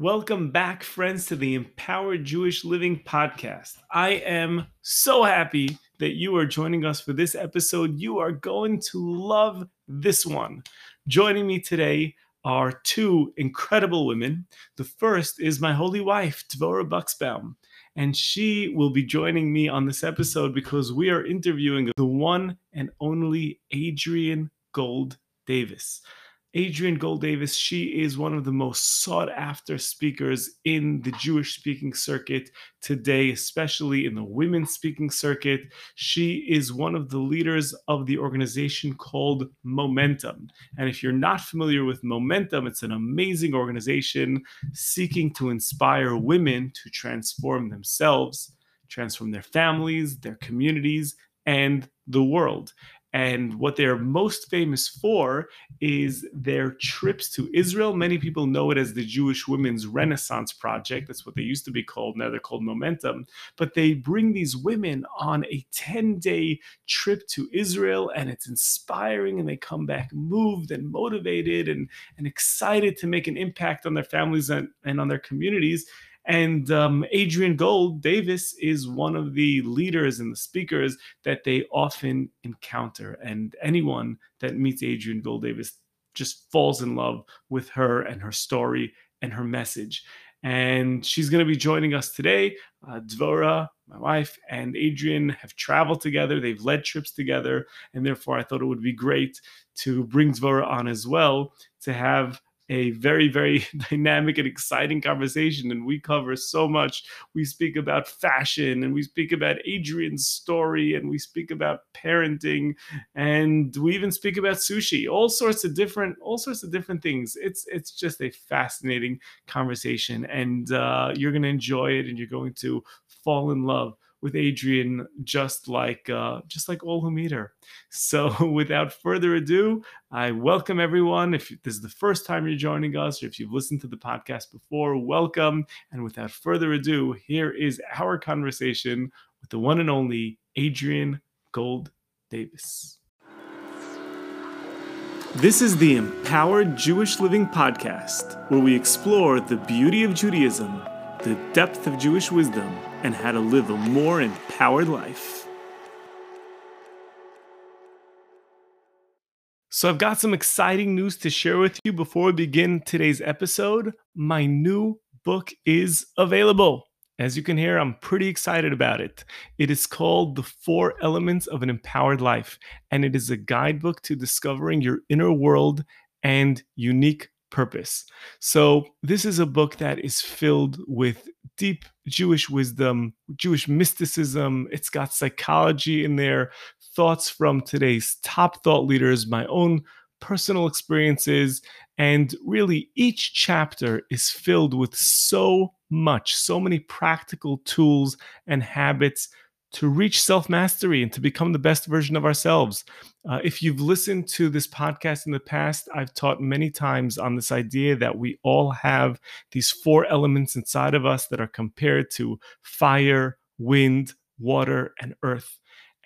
Welcome back, friends, to the Empowered Jewish Living podcast. I am so happy that you are joining us for this episode. You are going to love this one. Joining me today are two incredible women. The first is my holy wife, Dvorah Buxbaum, and she will be joining me on this episode because we are interviewing the one and only Adrienne Gold Davis. Adrienne Gold Davis, she is one of the most sought after speakers in the Jewish speaking circuit today, especially in the women's speaking circuit. She is one of the leaders of the organization called Momentum. And if you're not familiar with Momentum, it's an amazing organization seeking to inspire women to transform themselves, transform their families, their communities, and the world. And what they're most famous for is their trips to Israel. Many people know it as the Jewish Women's Renaissance Project. That's what they used to be called. Now they're called Momentum. But they bring these women on a 10 day trip to Israel, and it's inspiring. And they come back moved and motivated and, and excited to make an impact on their families and, and on their communities. And um, Adrienne Gold Davis is one of the leaders and the speakers that they often encounter. And anyone that meets Adrienne Gold Davis just falls in love with her and her story and her message. And she's going to be joining us today. Uh, Dvorah, my wife, and Adrienne have traveled together. They've led trips together. And therefore, I thought it would be great to bring Dvorah on as well to have a very, very dynamic and exciting conversation. And we cover so much. We speak about fashion and we speak about Adrienne's story and we speak about parenting and we even speak about sushi, all sorts of different, all sorts of different things. It's it's just a fascinating conversation and uh, you're to enjoy it and you're going to fall in love with Adrienne, just like uh, just like all who meet her. So, without further ado, I welcome everyone. If this is the first time you're joining us, or if you've listened to the podcast before, welcome. And without further ado, here is our conversation with the one and only Adrienne Gold Davis. This is the Empowered Jewish Living Podcast, where we explore the beauty of Judaism, the depth of Jewish wisdom and how to live a more empowered life. So, I've got some exciting news to share with you before we begin today's episode. My new book is available. As you can hear, I'm pretty excited about it. It is called The Four Elements of an Empowered Life, and it is a guidebook to discovering your inner world and unique purpose. So, this is a book that is filled with deep Jewish wisdom, Jewish mysticism. It's got psychology in there, thoughts from today's top thought leaders, my own personal experiences. And really, each chapter is filled with so much, so many practical tools and habits to reach self mastery and to become the best version of ourselves. Uh, if you've listened to this podcast in the past, I've taught many times on this idea that we all have these four elements inside of us that are compared to fire, wind, water, and earth.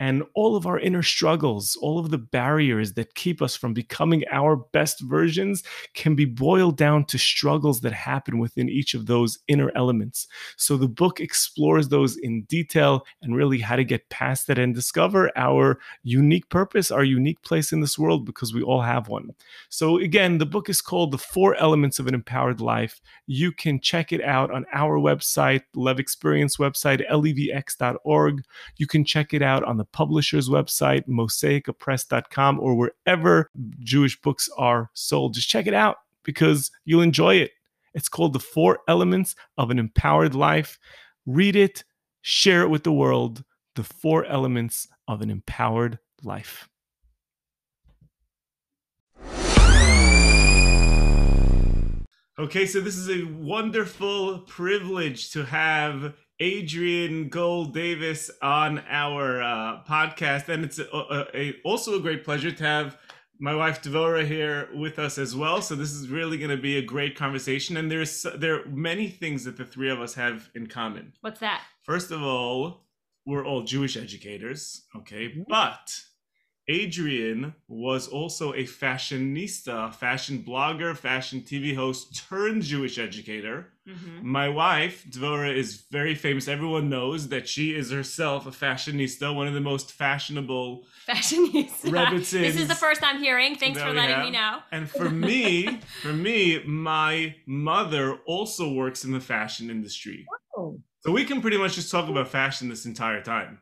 And all of our inner struggles, all of the barriers that keep us from becoming our best versions can be boiled down to struggles that happen within each of those inner elements. So the book explores those in detail and really how to get past that and discover our unique purpose, our unique place in this world, because we all have one. So again, the book is called The Four Elements of an Empowered Life. You can check it out on our website, Lev Experience website, levx.org. You can check it out on the publisher's website, mosaicapress.com, or wherever Jewish books are sold. Just check it out because you'll enjoy it. It's called The Four Elements of an Empowered Life. Read it, share it with the world. The Four Elements of an Empowered Life. Okay, so this is a wonderful privilege to have Adrienne Gold Davis on our uh, podcast, and it's a, a, a, also a great pleasure to have my wife Dvorah here with us as well. So this is really going to be a great conversation, and there's there are many things that the three of us have in common. What's that? First of all, we're all Jewish educators, okay, but Adrienne was also a fashionista, fashion blogger, fashion TV host turned Jewish educator. Mm-hmm. My wife, Dvora, is very famous. Everyone knows that she is herself a fashionista, one of the most fashionable fashionista. Rebbitzins this is the first I'm hearing. Thanks for letting have. me know. And for me, for me, my mother also works in the fashion industry. Oh. So we can pretty much just talk about fashion this entire time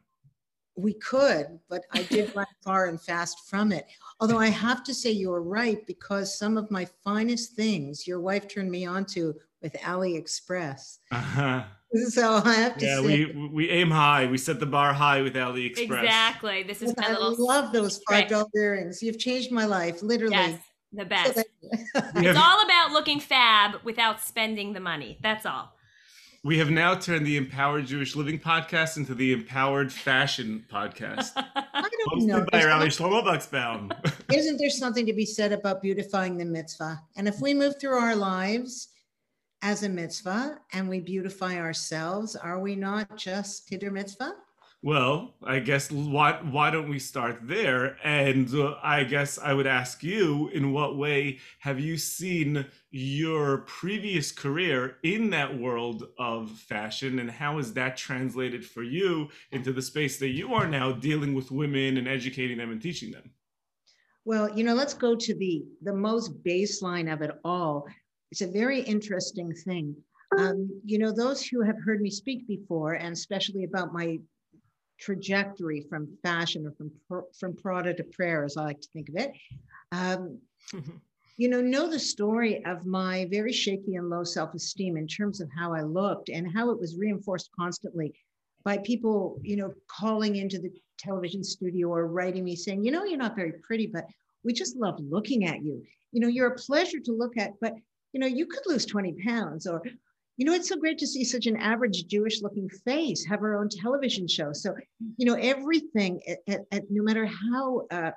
we could, but I did run far and fast from it. Although I have to say you're right because some of my finest things your wife turned me on to with AliExpress. Uh-huh. So I have to yeah, say, we we aim high. We set the bar high with AliExpress. Exactly. This is my I little. love those five dollar earrings. You've changed my life, literally. Yes, the best. it's all about looking fab without spending the money. That's all. We have now turned the Empowered Jewish Living podcast into the Empowered Fashion podcast. I don't know. by Rabbi Shlomo Buxbaum. Isn't there something to be said about beautifying the mitzvah? And if we move through our lives as a mitzvah and we beautify ourselves, are we not just hiddur mitzvah? Well, I guess why why don't we start there? And uh, I guess I would ask you, in what way have you seen your previous career in that world of fashion, and how is that translated for you into the space that you are now dealing with women and educating them and teaching them? Well, you know, let's go to the the most baseline of it all. It's a very interesting thing. Um, you know, those who have heard me speak before, and especially about my trajectory from fashion or from from Prada to prayer, as I like to think of it. Um, you know, know the story of my very shaky and low self-esteem in terms of how I looked and how it was reinforced constantly by people, you know, calling into the television studio or writing me saying, you know, you're not very pretty, but we just love looking at you. You know, you're a pleasure to look at, but you know, you could lose 20 pounds or you know, it's so great to see such an average Jewish looking face have her own television show. So, you know, everything, at, at, no matter how uh,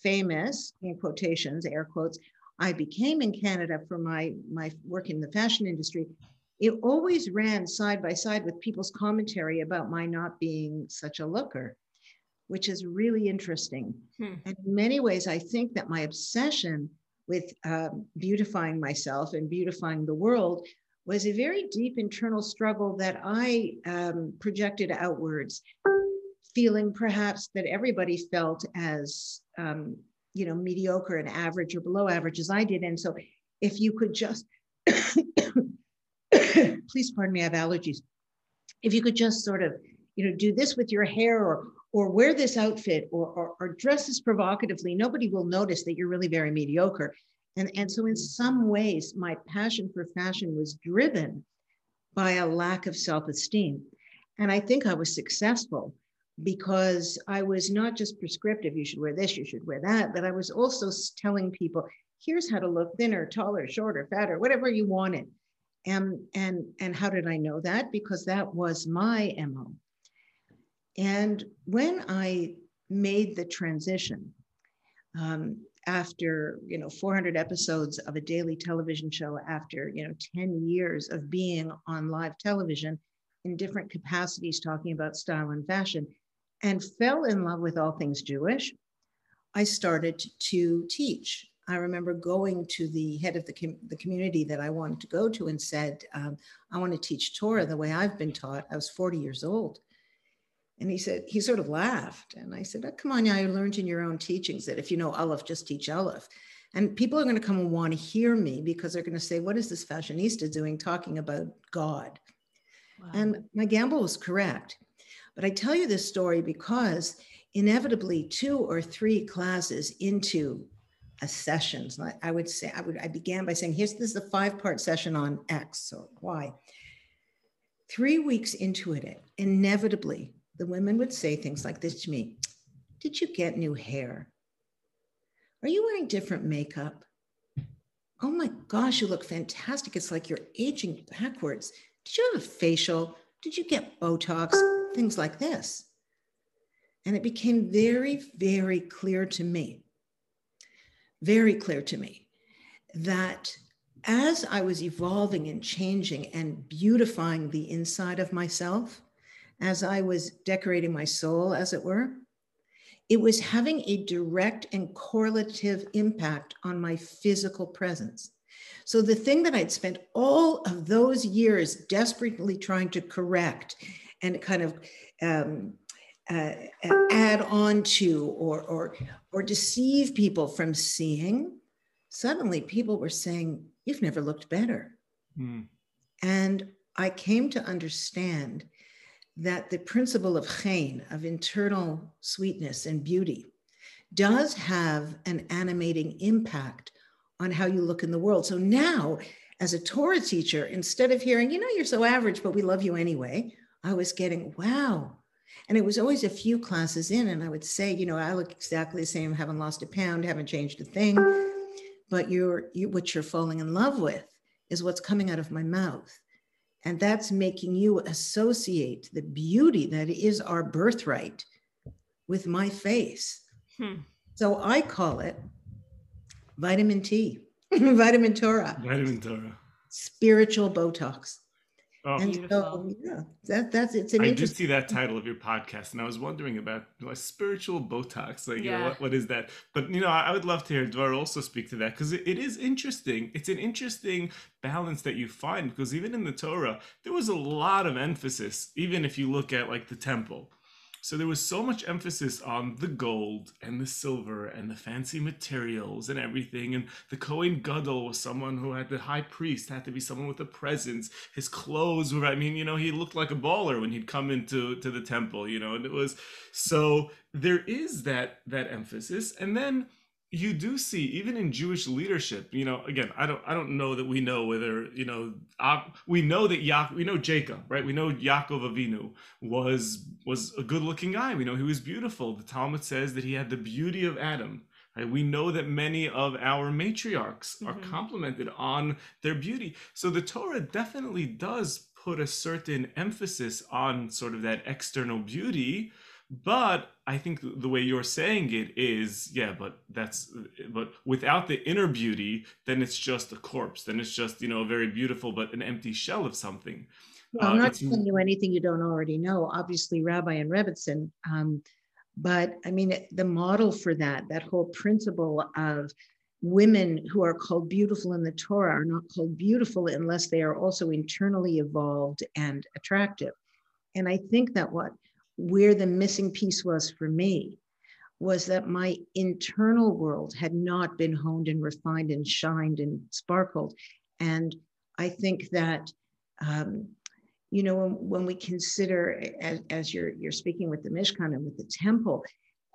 famous, in quotations, air quotes, I became in Canada for my, my work in the fashion industry, it always ran side by side with people's commentary about my not being such a looker, which is really interesting. Hmm. And in many ways, I think that my obsession with um, beautifying myself and beautifying the world was a very deep internal struggle that I um, projected outwards, feeling perhaps that everybody felt as, um, you know, mediocre and average or below average as I did. And so if you could just, please pardon me, I have allergies. If you could just sort of, you know, do this with your hair or or wear this outfit or, or, or dress this provocatively, nobody will notice that you're really very mediocre. And, and so, in some ways, my passion for fashion was driven by a lack of self esteem. And I think I was successful because I was not just prescriptive, you should wear this, you should wear that, but I was also telling people, here's how to look thinner, taller, shorter, fatter, whatever you wanted. And, and, and how did I know that? Because that was my MO. And when I made the transition, um, after you know 400 episodes of a daily television show after you know 10 years of being on live television in different capacities talking about style and fashion and fell in love with all things jewish i started to teach. I remember going to the head of the, com- the community that i wanted to go to and said um, i want to teach torah the way i've been taught. I was 40 years old and he said, he sort of laughed. And I said, oh, come on, yeah, I learned in your own teachings that if you know Aleph, just teach Aleph. And people are going to come and want to hear me because they're going to say, what is this fashionista doing talking about God? Wow. And my gamble was correct. But I tell you this story because inevitably two or three classes into a session, I would say, I would I began by saying, here's this is the five-part session on X or Y. Three weeks into it, inevitably the women would say things like this to me Did you get new hair? Are you wearing different makeup? Oh my gosh, you look fantastic. It's like you're aging backwards. Did you have a facial? Did you get Botox? Things like this. And it became very, very clear to me, very clear to me that as I was evolving and changing and beautifying the inside of myself, as I was decorating my soul, as it were, it was having a direct and correlative impact on my physical presence. So the thing that I'd spent all of those years desperately trying to correct and kind of um, uh, add on to or, or, or deceive people from seeing, suddenly people were saying, You've never looked better. Mm. And I came to understand that the principle of chen, of internal sweetness and beauty, does have an animating impact on how you look in the world. So now, as a Torah teacher, instead of hearing, you know, you're so average, but we love you anyway, I was getting, wow. And it was always a few classes in, and I would say, you know, I look exactly the same, haven't lost a pound, haven't changed a thing, but you're, you, what you're falling in love with is what's coming out of my mouth. And that's making you associate the beauty that is our birthright with my face. Hmm. So I call it vitamin T, vitamin Torah, vitamin Torah, spiritual Botox. Oh, and so, yeah, that that's it's an. I did see that title of your podcast, and I was wondering about like, spiritual Botox. Like, yeah. you know, what, what is that? But you know, I, I would love to hear Dvar also speak to that because it, it is interesting. It's an interesting balance that you find because even in the Torah, there was a lot of emphasis. Even if you look at like the temple, so there was so much emphasis on the gold and the silver and the fancy materials and everything. And the Kohen Gadol was someone who had the high priest had to be someone with a presence. His clothes were, I mean, you know, he looked like a baller when he'd come into to the temple, you know, and it was so there is that that emphasis. And then you do see even in Jewish leadership, you know, again, I don't I don't know that we know whether, you know, we know that Ya- we know Jacob, right? We know Yaakov Avinu was was a good-looking guy. We know he was beautiful. The Talmud says that he had the beauty of Adam. Right? We know that many of our matriarchs mm-hmm. are complimented on their beauty. So the Torah definitely does put a certain emphasis on sort of that external beauty, but I think the way you're saying it is, yeah, but that's, but without the inner beauty, then it's just a corpse. Then it's just, you know, a very beautiful, but an empty shell of something. Well, I'm uh, not telling you anything you don't already know. Obviously, Rabbi and Rebbitzin, um, but I mean, the model for that, that whole principle of women who are called beautiful in the Torah are not called beautiful unless they are also internally evolved and attractive. And I think that what where the missing piece was for me was that my internal world had not been honed and refined and shined and sparkled. And I think that, um, you know, when, when, we consider, as, as you're, you're speaking with the Mishkan and with the temple,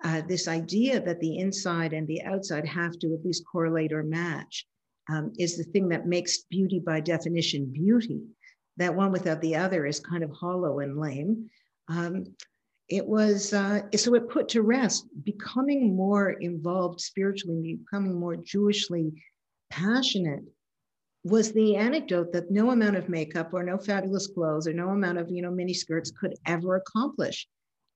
uh, this idea that the inside and the outside have to at least correlate or match um, is the thing that makes beauty by definition beauty. That one without the other is kind of hollow and lame. Um, it was uh, so it put to rest becoming more involved spiritually becoming more jewishly passionate was the anecdote that no amount of makeup or no fabulous clothes or no amount of you know mini skirts could ever accomplish.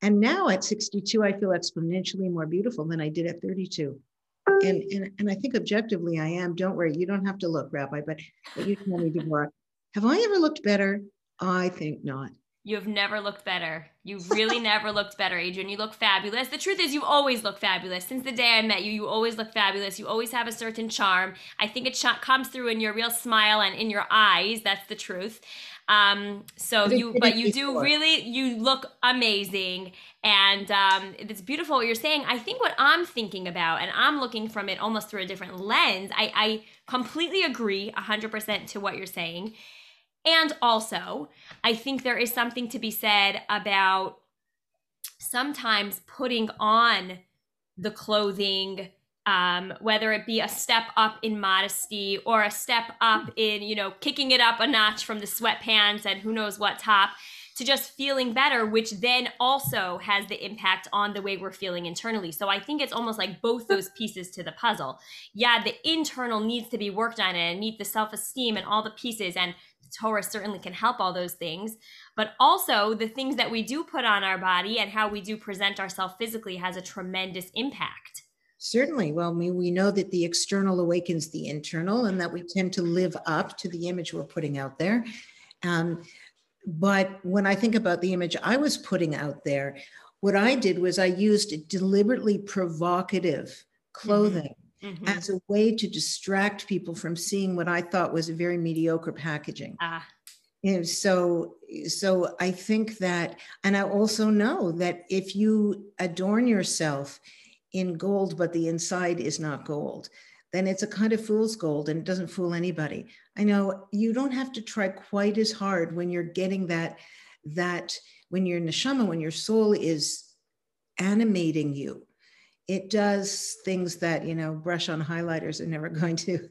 And now at 62 i feel exponentially more beautiful than i did at 32 and and, and i think objectively i am. Don't worry. You don't have to look rabbi but, but you tell me Deborah, have i ever looked better? I think not you have never looked better. You really never looked better, Adrienne. You look fabulous. The truth is, you always look fabulous. Since the day I met you, you always look fabulous. You always have a certain charm. I think it sh- comes through in your real smile and in your eyes. That's the truth. Um, so you, but you do really, you look amazing. And um, it's beautiful what you're saying. I think what I'm thinking about, and I'm looking from it almost through a different lens, I, I completely agree 100% to what you're saying and also, I think there is something to be said about sometimes putting on the clothing um, whether it be a step up in modesty or a step up in, you know, kicking it up a notch from the sweatpants and who knows what top to just feeling better, which then also has the impact on the way we're feeling internally. So I think it's almost like both those pieces to the puzzle. Yeah, the internal needs to be worked on and meet the self esteem and all the pieces. And Torah certainly can help all those things. But also, the things that we do put on our body and how we do present ourselves physically has a tremendous impact. Certainly. Well, we, we know that the external awakens the internal and that we tend to live up to the image we're putting out there. Um, but when I think about the image I was putting out there, what I did was I used deliberately provocative clothing Mhm. as a way to distract people from seeing what I thought was a very mediocre packaging. Ah, And so, so I think that, and I also know that if you adorn yourself in gold, but the inside is not gold, then it's a kind of fool's gold and it doesn't fool anybody. I know you don't have to try quite as hard when you're getting that, that when your neshama, when your soul is animating you. It does things that, you know, brush on highlighters are never going to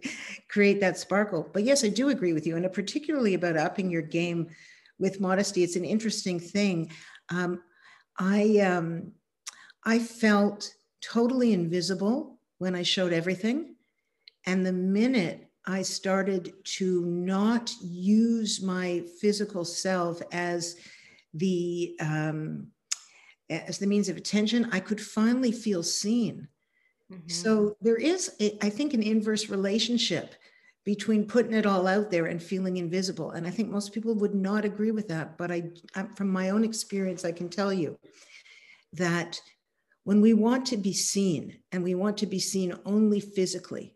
create that sparkle. But yes, I do agree with you. And particularly about upping your game with modesty. It's an interesting thing. Um, I, um, I felt totally invisible when I showed everything. And the minute I started to not use my physical self as the um, as the means of attention, I could finally feel seen. mhm. So there is, a, I think, an inverse relationship between putting it all out there and feeling invisible. And I think most people would not agree with that. But I from my own experience, I can tell you that when we want to be seen and we want to be seen only physically,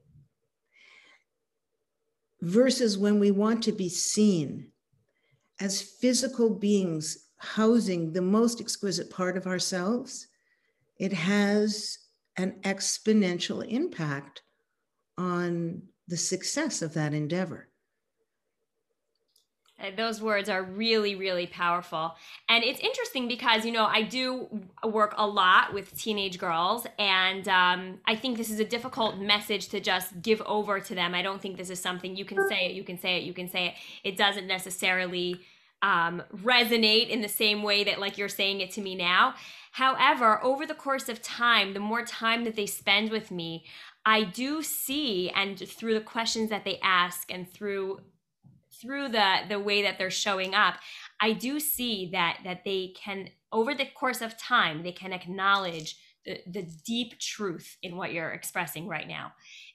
versus when we want to be seen as physical beings housing the most exquisite part of ourselves, it has an exponential impact on the success of that endeavor. Those words are really, really powerful. And it's interesting because, you know, I do work a lot with teenage girls, and um, I think this is a difficult message to just give over to them. I don't think this is something you can say it, you can say it, you can say it. It doesn't necessarily um, resonate in the same way that, like, you're saying it to me now. However, over the course of time, the more time that they spend with me, I do see, and through the questions that they ask and through through the the way that they're showing up i do see that that they can over the course of time they can acknowledge the, the deep truth in what you're expressing right now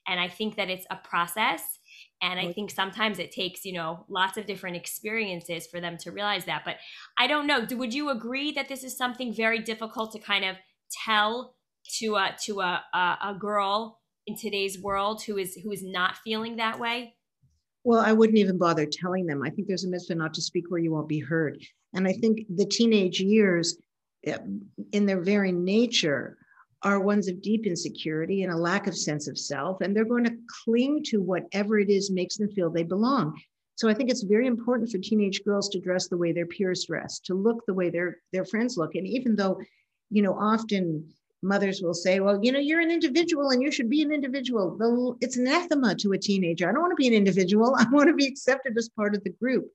and i think that it's a process and i think sometimes it takes you know lots of different experiences for them to realize that but i don't know do, would you agree that this is something very difficult to kind of tell to a to a, a, a girl in today's world who is who is not feeling that way Well, I wouldn't even bother telling them. I think there's a mitzvah not to speak where you won't be heard. And I think the teenage years, eh, in their very nature, are ones of deep insecurity and a lack of sense of self. And they're going to cling to whatever it is makes them feel they belong. So I think it's very important for teenage girls to dress the way their peers dress, to look the way their, their friends look. And even though, you know, often mothers will say, well, you know, you're an individual and you should be an individual. It's anathema to a teenager. I don't want to be an individual. I want to be accepted as part of the group.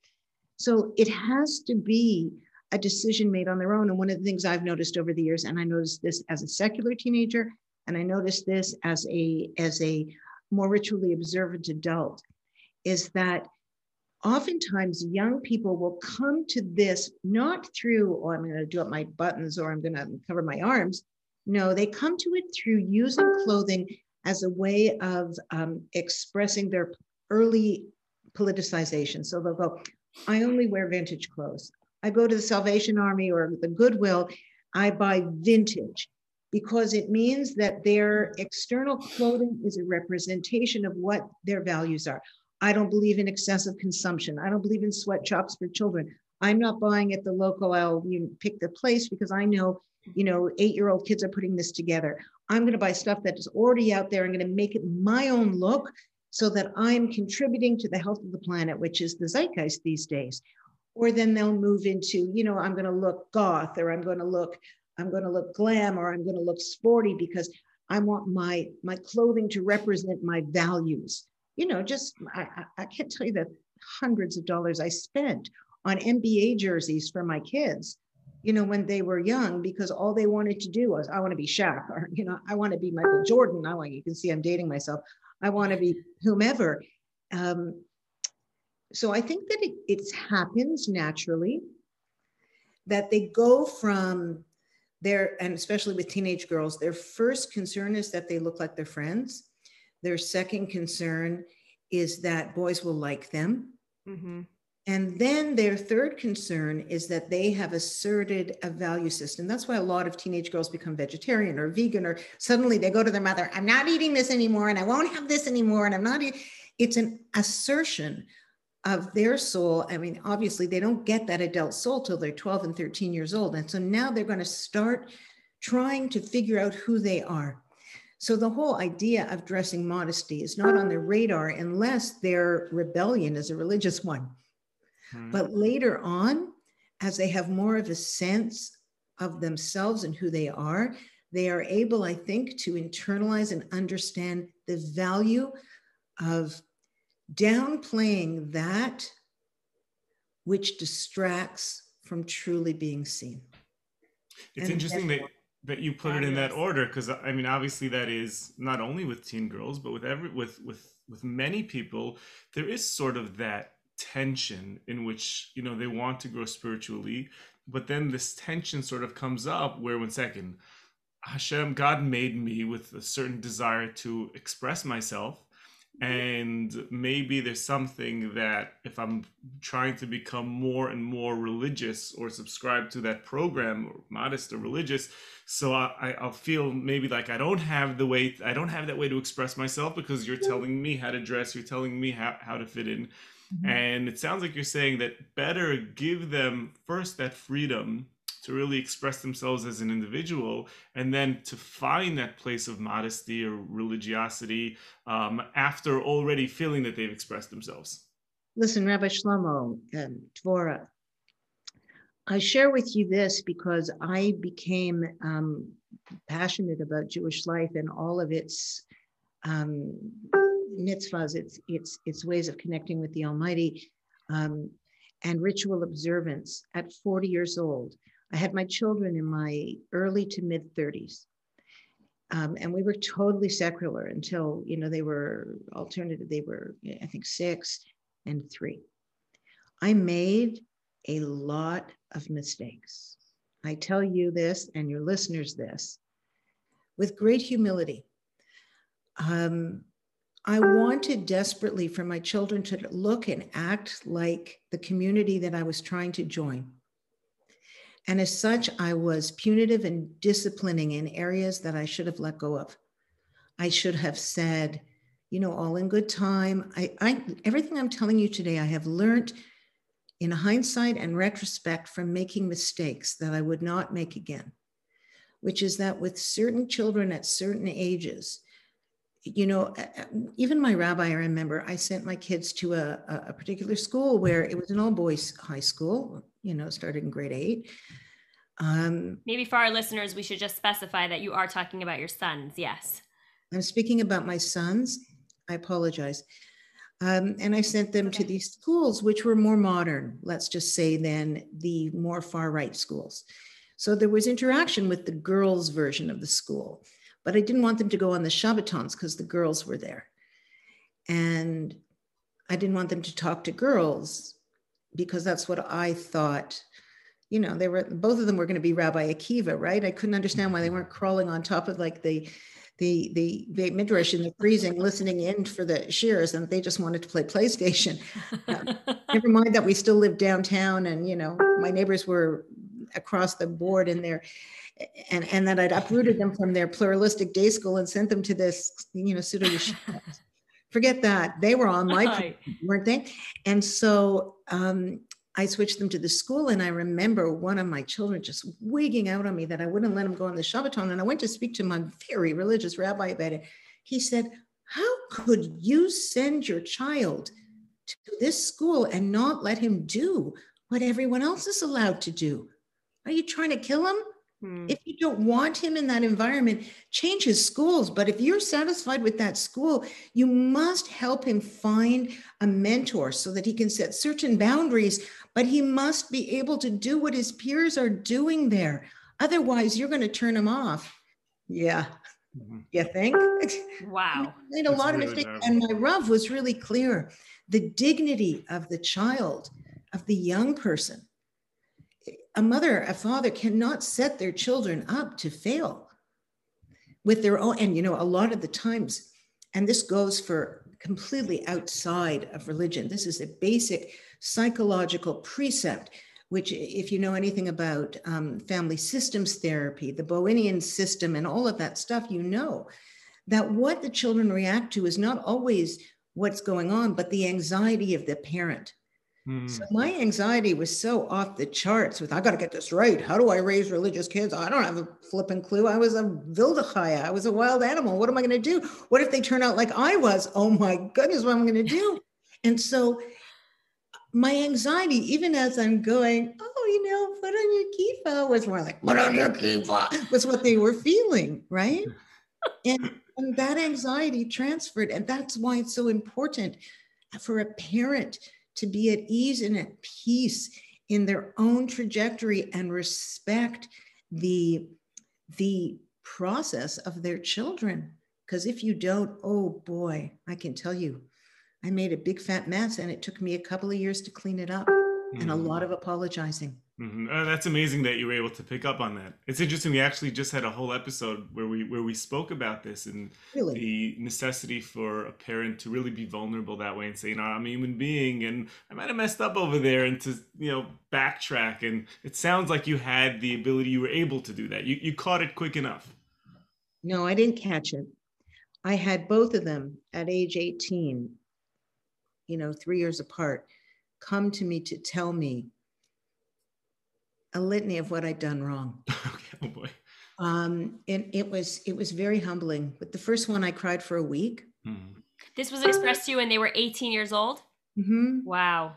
So it has to be a decision made on their own. And one of the things I've noticed over the years, and I noticed this as a secular teenager, and I noticed this as a as a more ritually observant adult, is that oftentimes young people will come to this not through, oh, I'm going to do up my buttons or I'm going to cover my arms. No, they come to it through using clothing as a way of um, expressing their early politicization. So they'll go, I only wear vintage clothes. I go to the Salvation Army or the Goodwill, I buy vintage because it means that their external clothing is a representation of what their values are. I don't believe in excessive consumption. I don't believe in sweatshops for children. I'm not buying at the local, I'll you know, pick the place because I know, you know, eight year old kids are putting this together. I'm going to buy stuff that is already out there. I'm going to make it my own look so that I'm contributing to the health of the planet, which is the zeitgeist these days. Or then they'll move into, you know, I'm going to look goth or I'm going to look, I'm going to look glam or I'm going to look sporty because I want my my clothing to represent my values. You know, just I, I, can't tell you the hundreds of dollars I spent on NBA jerseys for my kids, you know, when they were young, because all they wanted to do was, I want to be Shaq, or you know, I want to be Michael Jordan. I want you can see I'm dating myself. I want to be whomever. Um, so I think that it, it happens naturally that they go from their, and especially with teenage girls, their first concern is that they look like their friends. Their second concern is that boys will like them. mm-hmm. And then their third concern is that they have asserted a value system. That's why a lot of teenage girls become vegetarian or vegan, or suddenly they go to their mother, I'm not eating this anymore, and I won't have this anymore, and I'm not. eating. It's an assertion of their soul. I mean, obviously, they don't get that adult soul till they're 12 and 13 years old. And so now they're going to start trying to figure out who they are. So the whole idea of dressing modesty is not on their radar unless their rebellion is a religious one. Hmm. But later on, as they have more of a sense of themselves and who they are, they are able, I think, to internalize and understand the value of downplaying that which distracts from truly being seen. It's and interesting that that you put it in that order because I mean obviously that is not only with teen girls but with every with with with many people there is sort of that tension in which you know they want to grow spiritually but then this tension sort of comes up where one second Hashem God made me with a certain desire to express myself and maybe there's something that if i'm trying to become more and more religious or subscribe to that program or modest or religious so I, i'll feel maybe like i don't have the way i don't have that way to express myself because you're telling me how to dress you're telling me how, how to fit in mm-hmm. and it sounds like you're saying that better give them first that freedom to really express themselves as an individual and then to find that place of modesty or religiosity um, after already feeling that they've expressed themselves. Listen, Rabbi Shlomo, um, Dvora, I share with you this because I became um, passionate about Jewish life and all of its um, mitzvahs, its, its, its ways of connecting with the Almighty, um, and ritual observance at 40 years old. I had my children in my early to mid 30s. Um, and we were totally secular until, you know, they were alternative, they were, I think, six and three. I made a lot of mistakes. I tell you this and your listeners this with great humility. Um, I wanted desperately for my children to look and act like the community that I was trying to join. And as such, I was punitive and disciplining in areas that I should have let go of. I should have said, you know, all in good time. I, I everything I'm telling you today, I have learned in hindsight and retrospect from making mistakes that I would not make again, which is that with certain children at certain ages, you know, even my rabbi, I remember I sent my kids to a, a particular school where it was an all boys high school, you know, started in grade eight. Um, Maybe for our listeners, we should just specify that you are talking about your sons. Yes. I'm speaking about my sons. I apologize. Um, and I sent them okay. to these schools, which were more modern, let's just say, than the more far right schools. So there was interaction with the girls' version of the school, but I didn't want them to go on the Shabbatons because the girls were there. And I didn't want them to talk to girls because that's what I thought. You know, they were both of them were going to be Rabbi Akiva, right? I couldn't understand why they weren't crawling on top of like the the the, the midrash in the freezing, listening in for the shears, and they just wanted to play PlayStation. Uh, never mind that we still live downtown, and you know, my neighbors were across the board in there and and that I'd uprooted them from their pluralistic day school and sent them to this, you know, pseudo Forget that. They were on my, weren't they? And so um, I switched them to the school. And I remember one of my children just wigging out on me that I wouldn't let him go on the Shabbaton. And I went to speak to my very religious rabbi about it. He said, How could you send your child to this school and not let him do what everyone else is allowed to do? Are you trying to kill him? Hmm. If you don't want him in that environment, change his schools. But if you're satisfied with that school, you must help him find a mentor so that he can set certain boundaries, but he must be able to do what his peers are doing there. Otherwise, you're going to turn him off. Yeah. Mm-hmm. You think? Wow. I made a That's lot really of mistakes. And my Rav was really clear. The dignity of the child, of the young person, a mother, a father cannot set their children up to fail with their own. And, you know, a lot of the times, and this goes for completely outside of religion. This is a basic psychological precept, which, if you know anything about um, family systems therapy, the Bowenian system, and all of that stuff, you know that what the children react to is not always what's going on, but the anxiety of the parent. Mm. So my anxiety was so off the charts with I got to get this right. How do I raise religious kids? I don't have a flipping clue. I was a wildechaya. I was a wild animal. What am I going to do? What if they turn out like I was? Oh my goodness, what am I going to do? And so my anxiety, even as I'm going, oh, you know, put on your kippah, was more like, put on your kippah, was what they were feeling, right? and, and that anxiety transferred. And that's why it's so important for a parent to be at ease and at peace in their own trajectory and respect the, the process of their children. Because if you don't, oh boy, I can tell you, I made a big fat mess and it took me a couple of years to clean it up mm-hmm. and a lot of apologizing. Mm-hmm. Uh, that's amazing that you were able to pick up on that. It's interesting. We actually just had a whole episode where we where we spoke about this and really? the necessity for a parent to really be vulnerable that way and say, "You know, I'm a human being, and I might have messed up over there," and to you know backtrack. And it sounds like you had the ability, you were able to do that. You you caught it quick enough. No, I didn't catch it. I had both of them at age 18 you know, three years apart, come to me to tell me a litany of what I'd done wrong. oh boy. Um, and it was it was very humbling. But the first one, I cried for a week. Mm-hmm. This was expressed to you when they were 18 years old. Mm-hmm. Wow.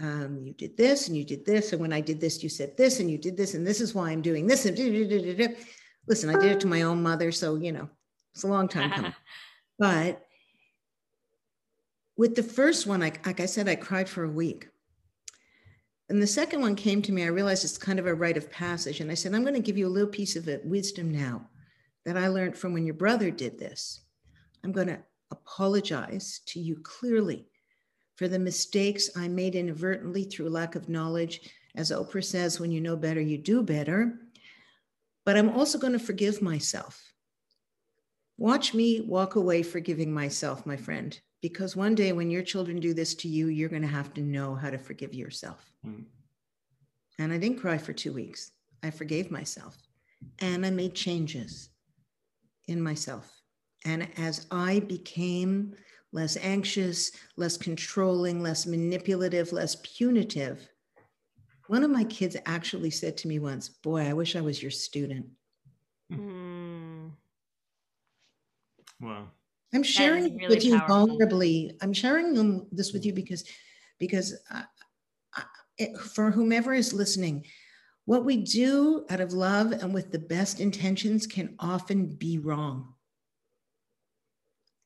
Um, you did this and you did this, and when I did this, you said this, and you did this, and this is why I'm doing this. And listen, I did it to my own mother, so you know it's a long time coming. but with the first one, I, like I said, I cried for a week. And the second one came to me, I realized it's kind of a rite of passage. And I said, I'm going to give you a little piece of it, wisdom now that I learned from when your brother did this. I'm going to apologize to you clearly for the mistakes I made inadvertently through lack of knowledge. As Oprah says, when you know better, you do better. But I'm also going to forgive myself. Watch me walk away forgiving myself, my friend because one day when your children do this to you, you're going to have to know how to forgive yourself. Mm. And I didn't cry for two weeks. I forgave myself and I made changes in myself. And as I became less anxious, less controlling, less manipulative, less punitive, one of my kids actually said to me once, Boy, I wish I was your student. Mm. Wow. I'm sharing really with you powerful. vulnerably. I'm sharing them, this with you because, because I, I, it, for whomever is listening, what we do out of love and with the best intentions can often be wrong.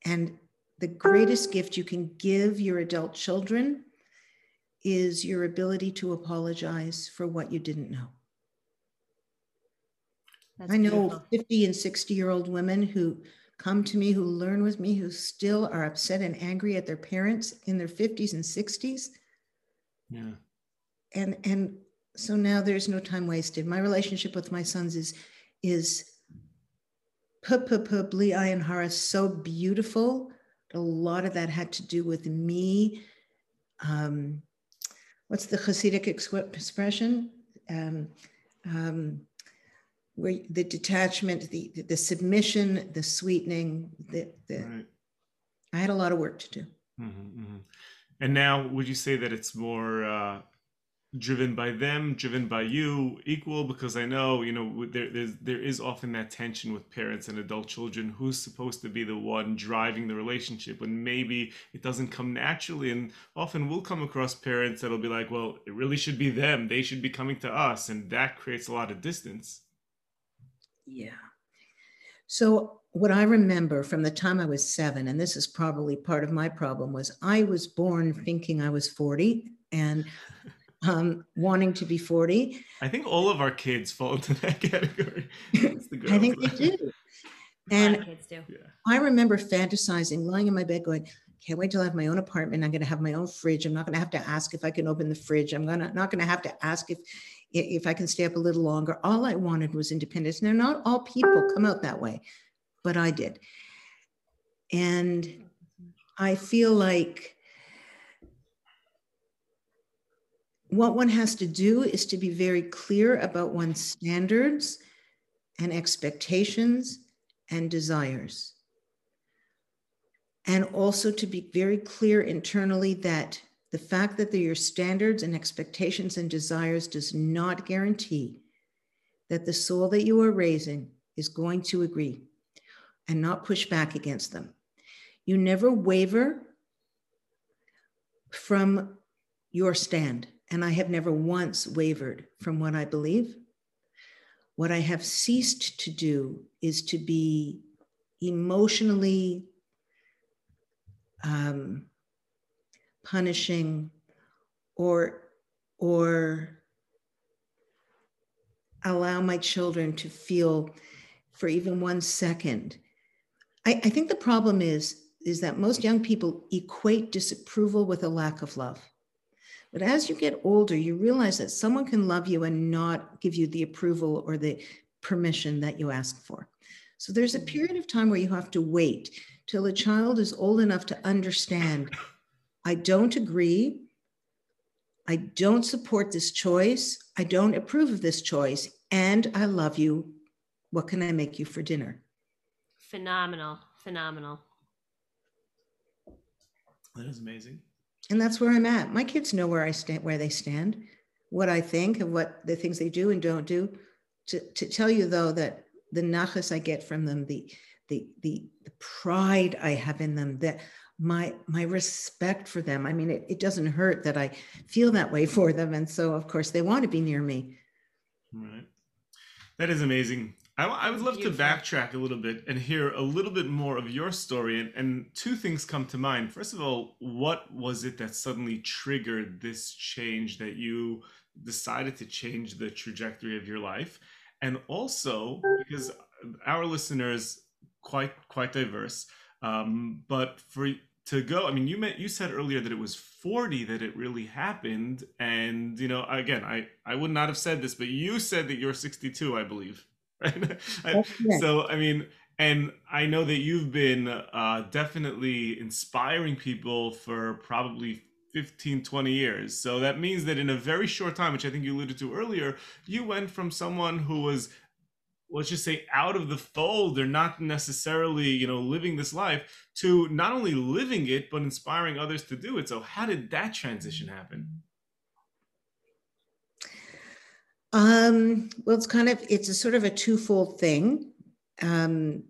And the greatest gift you can give your adult children is your ability to apologize for what you didn't know. That's I know beautiful. 50 and 60 year old women who come to me who learn with me who still are upset and angry at their parents in their 50s and 60s. Yeah. And and so now there's no time wasted. My relationship with my sons is is Bli Ayin Hara so beautiful. A lot of that had to do with me. Um, what's the Hasidic expression? Um, um, where the detachment, the the submission, the sweetening, the, the right. I had a lot of work to do. Mm-hmm, mm-hmm. And now, would you say that it's more uh, driven by them, driven by you, equal? Because I know, you know, there there's, there is often that tension with parents and adult children. Who's supposed to be the one driving the relationship when maybe it doesn't come naturally? And often we'll come across parents that'll be like, "Well, it really should be them. They should be coming to us," and that creates a lot of distance. Yeah. So what I remember from the time I was seven, and this is probably part of my problem, was I was born thinking I was 40 and um, wanting to be 40. I think all of our kids fall into that category. I think they do. And kids do. Yeah. I remember fantasizing, lying in my bed going, can't wait till I have my own apartment. I'm going to have my own fridge. I'm not going to have to ask if I can open the fridge. I'm gonna, not going to have to ask if if I can stay up a little longer. All I wanted was independence. Now, not all people come out that way, but I did. And I feel like what one has to do is to be very clear about one's standards and expectations and desires. And also to be very clear internally that the fact that your standards and expectations and desires does not guarantee that the soul that you are raising is going to agree and not push back against them. You never waver from your stand. And I have never once wavered from what I believe. What I have ceased to do is to be emotionally um, punishing or or allow my children to feel for even one second. I, I think the problem is is that most young people equate disapproval with a lack of love. But as you get older, you realize that someone can love you and not give you the approval or the permission that you ask for. So there's a period of time where you have to wait till a child is old enough to understand I don't agree. I don't support this choice. I don't approve of this choice. And I love you. What can I make you for dinner? Phenomenal. Phenomenal. That is amazing. And that's where I'm at. My kids know where I stand, where they stand, what I think of what the things they do and don't do. To, to tell you though that the nachas I get from them, the, the the the pride I have in them, that my my respect for them. I mean, it, it doesn't hurt that I feel that way for them. And so of course they want to be near me. Right. That is amazing. I, I would love Beautiful. to backtrack a little bit and hear a little bit more of your story. And, and two things come to mind. First of all, what was it that suddenly triggered this change that you decided to change the trajectory of your life? And also, because our listeners quite quite diverse, um, but for to go i mean you meant you said earlier that it was 40 that it really happened and you know again i i would not have said this but you said that you're 62 i believe. Right so i mean and i know that you've been uh, definitely inspiring people for probably 15 20 years. So that means that in a very short time which i think you alluded to earlier you went from someone who was let's just say out of the fold they're not necessarily you know living this life to not only living it but inspiring others to do it. So how did that transition happen? Um well it's kind of it's a sort of a twofold thing. Um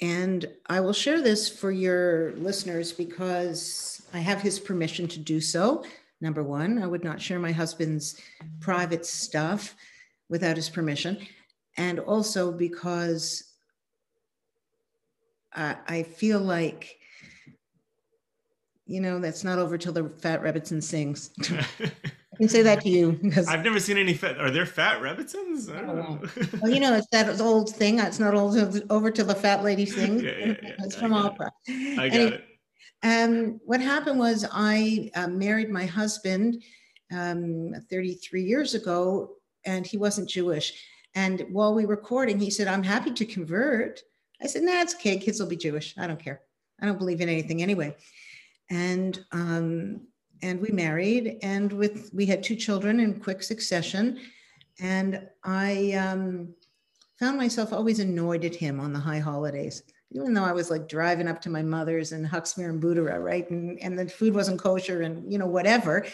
and i will share this for your listeners because i have his permission to do so. Number one i would not share my husband's private stuff without his permission, and also because I, I feel like, you know, that's not over till the fat Rebbetzin sings. I can say that to you because I've never seen any fat. Are there fat Rebbetzins? I don't know. well, you know, it's that old thing. It's not old over till the fat lady sings. yeah, yeah, yeah. It's from opera. It. I got it. Um, what happened was I uh, married my husband um, 33 years ago and he wasn't Jewish. And while we were courting, he said, I'm happy to convert. I said, nah, it's okay. Kids will be Jewish. I don't care. I don't believe in anything anyway. And um, and we married, and with we had two children in quick succession. And I um, found myself always annoyed at him on the high holidays, even though I was like driving up to my mother's in Huxmere and Budera, right? And, and the food wasn't kosher and, you know, whatever.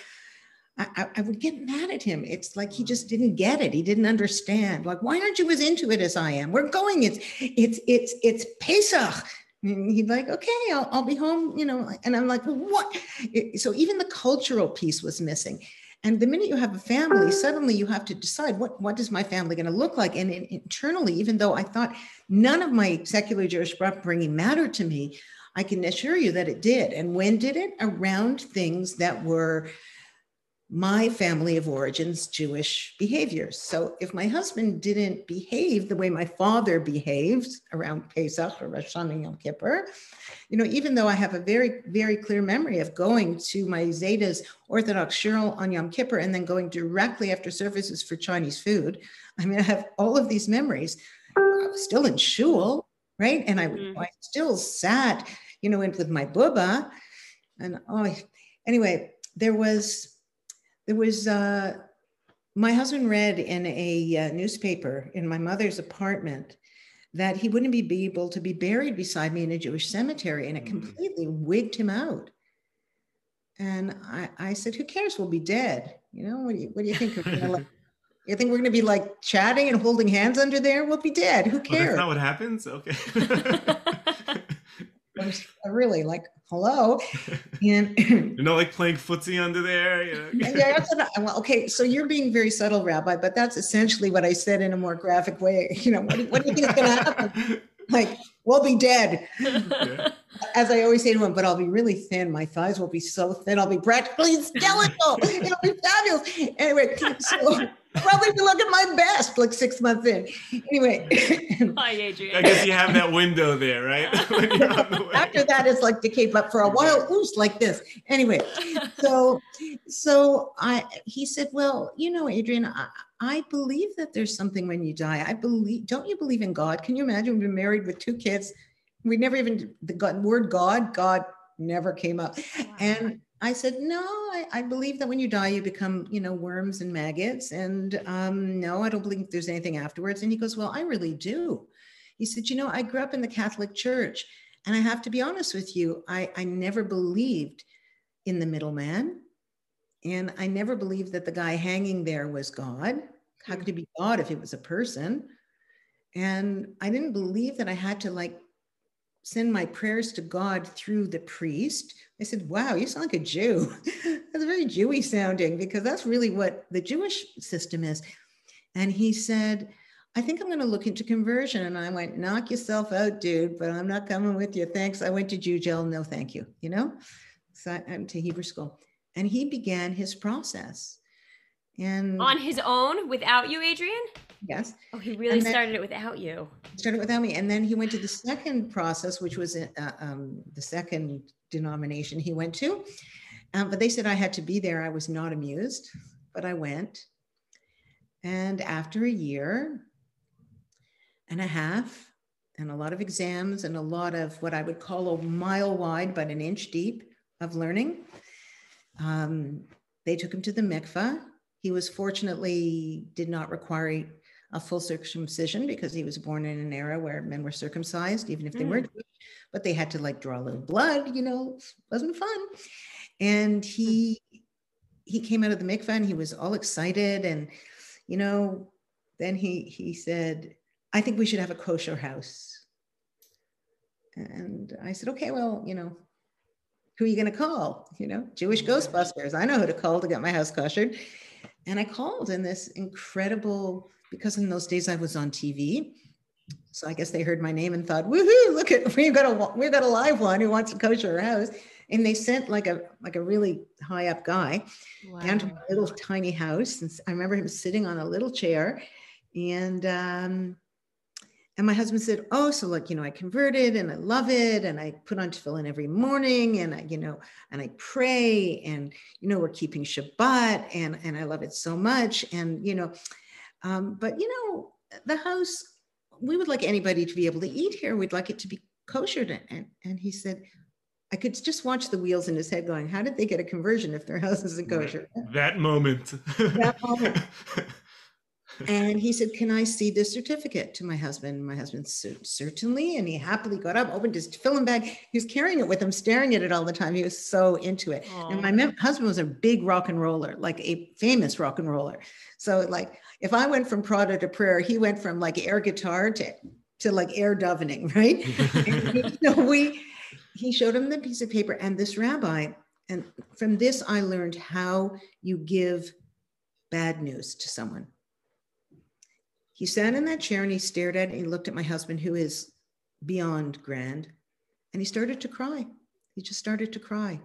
I, I, would get mad at him. It's like he just mm. didn't get it. He didn't understand. Like, why aren't you as into it as I am? We're going. It's it's it's it's Pesach. And he'd like, okay, I'll, I'll be home, you know. And I'm like, well, what? It, so even the cultural piece was missing. And the minute you have a family, mm. suddenly you have to decide what what is my family going to look like. And internally, even though I thought none of my secular Jewish upbringing mattered to me, I can assure you that it did. And when did it? Around things that were my family of origins Jewish behaviors. So if my husband didn't behave the way my father behaved around Pesach or Rosh Hashanah Yom Kippur, you know, even though I have a very, very clear memory of going to my Zetas Orthodox shul on Yom Kippur and then going directly after services for Chinese food. I mean, I have all of these memories. I was still in shul, right? And I, mm-hmm. I still sat you know, in with my bubba. And oh, anyway, there was, there was, uh, my husband read in a uh, newspaper in my mother's apartment that he wouldn't be able to be buried beside me in a Jewish cemetery, and it Mm. completely wigged him out. And I, I said, "Who cares? We'll be dead. You know, what do you, what do you think? Like, you think we're going to be like chatting and holding hands under there? We'll be dead. Who Oh, that's cares? not what happens. Okay. Really like, hello. And You're not like playing footsie under there. You know? yeah, that's what I- well, okay, so you're being very subtle, Rabbi, but that's essentially what I said in a more graphic way. You know, what do, what do you think is going to happen? Like, we'll be dead. Yeah. As I always say to him, but I'll be really thin. My thighs will be so thin. I'll be practically skeletal. It'll be fabulous. Anyway, so probably be looking my best like six months in. Anyway, Hi, Adrienne. I guess you have that window there, right? when you're on the way. after that, it's like decay, but for a while, oops, like this. Anyway, so so i he said well you know adrienne I, I believe that there's something when you die i believe don't you believe in god can you imagine we've been married with two kids we never even the god, word god god never came up and i said no I, I believe that when you die you become you know worms and maggots and um, no i don't believe there's anything afterwards and he goes well i really do he said you know i grew up in the catholic church and i have to be honest with you i, I never believed in the middleman and I never believed that the guy hanging there was God. How could it be God if it was a person? And I didn't believe that I had to like send my prayers to God through the priest. I said, Wow, you sound like a Jew. that's very Jewy sounding because that's really what the Jewish system is. And he said, I think I'm going to look into conversion. And I went, Knock yourself out, dude, but I'm not coming with you. Thanks. I went to Jew jail. No, thank you. You know? So I went to Hebrew school and he began his process. And On his own, without you, Adrienne? yes, Oh, he really then- started it without you. started without me. And then he went to the second process, which was uh, um, the second denomination he went to. Um, but they said I had to be there. I was not amused, but I went. And after a year and a half, and a lot of exams, and a lot of what I would call a mile wide, but an inch deep of learning, um, they took him to the mikveh. He was fortunately did not require a full circumcision because he was born in an era where men were circumcised, even if they weren't, mm. but they had to like draw a little blood, you know, wasn't fun. And he hmm. he came out of the mikveh and he was all excited. And, you know, then he he said, I think we should have a kosher house. And I said, okay, well, you know, who are you going to call? You know, Jewish mm. Ghostbusters. I know who to call to get my house koshered. And I called, and this incredible, because in those days I was on TV. So I guess they heard my name and thought, woohoo, look at we've got a we've got a live one who wants to kosher our house. And they sent like a like a really high up guy down to my little tiny house. And I remember him sitting on a little chair. And um, and my husband said, Oh, so like, you know, I converted and I love it. And I put on tefillin every morning and I, you know, and I pray and, you know, we're keeping Shabbat and, and I love it so much. And, you know, um, but, you know, the house, we would like anybody to be able to eat here. We'd like it to be kosher. And, and he said, I could just watch the wheels in his head going, How did they get a conversion if their house isn't kosher? that moment. That moment. And he said, Can I see the certificate to my husband? My husband said, Certainly. And he happily got up, opened his filling bag. He was carrying it with him, staring at it all the time. He was so into it. And my mem- husband was a big rock and roller, like a famous rock and roller. So, like, if I went from Prada to prayer, he went from like air guitar to, to like air davening, right? and, you know, we, he showed him the piece of paper and this rabbi. And from this, I learned how you give bad news to someone. He sat in that chair and he stared at it. And he looked at my husband, who is beyond grand, and he started to cry. He just started to cry.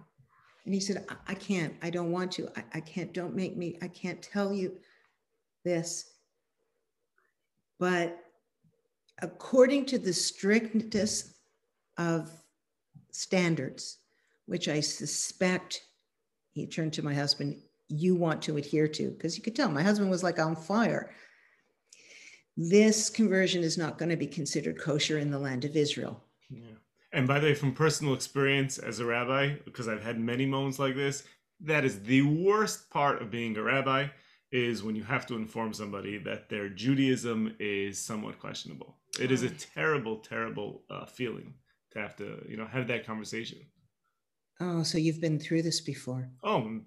And he said, I, I can't, I don't want to, I, I can't, don't make me, I can't tell you this. But according to the strictness of standards, which I suspect, he turned to my husband, you want to adhere to, because you could tell my husband was like on fire this conversion is not going to be considered kosher in the land of Israel. Yeah. And by the way, from personal experience as a rabbi, because I've had many moments like this, that is the worst part of being a rabbi is when you have to inform somebody that their Judaism is somewhat questionable. It is a terrible, terrible uh, feeling to have to, you know, have that conversation. Oh, so you've been through this before? Oh,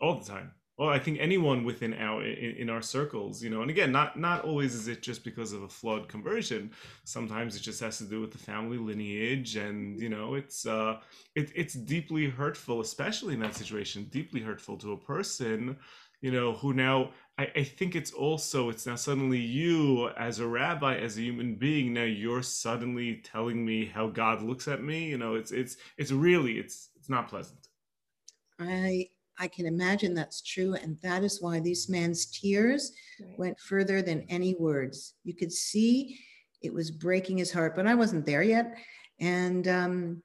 all the time. Well, I think anyone within our in, in, our circles, you know, and again, not not always is it just because of a flawed conversion. Sometimes it just has to do with the family lineage, and you know, it's uh, it, it's deeply hurtful, especially in that situation, deeply hurtful to a person you know, who now I, I think it's also it's now suddenly you as a rabbi, as a human being, now you're suddenly telling me how God looks at me. You know, it's it's it's really it's it's not pleasant. I I can imagine that's true, and that is why this man's tears right. went further than any words. You could see it was breaking his heart, but I wasn't there yet, and um,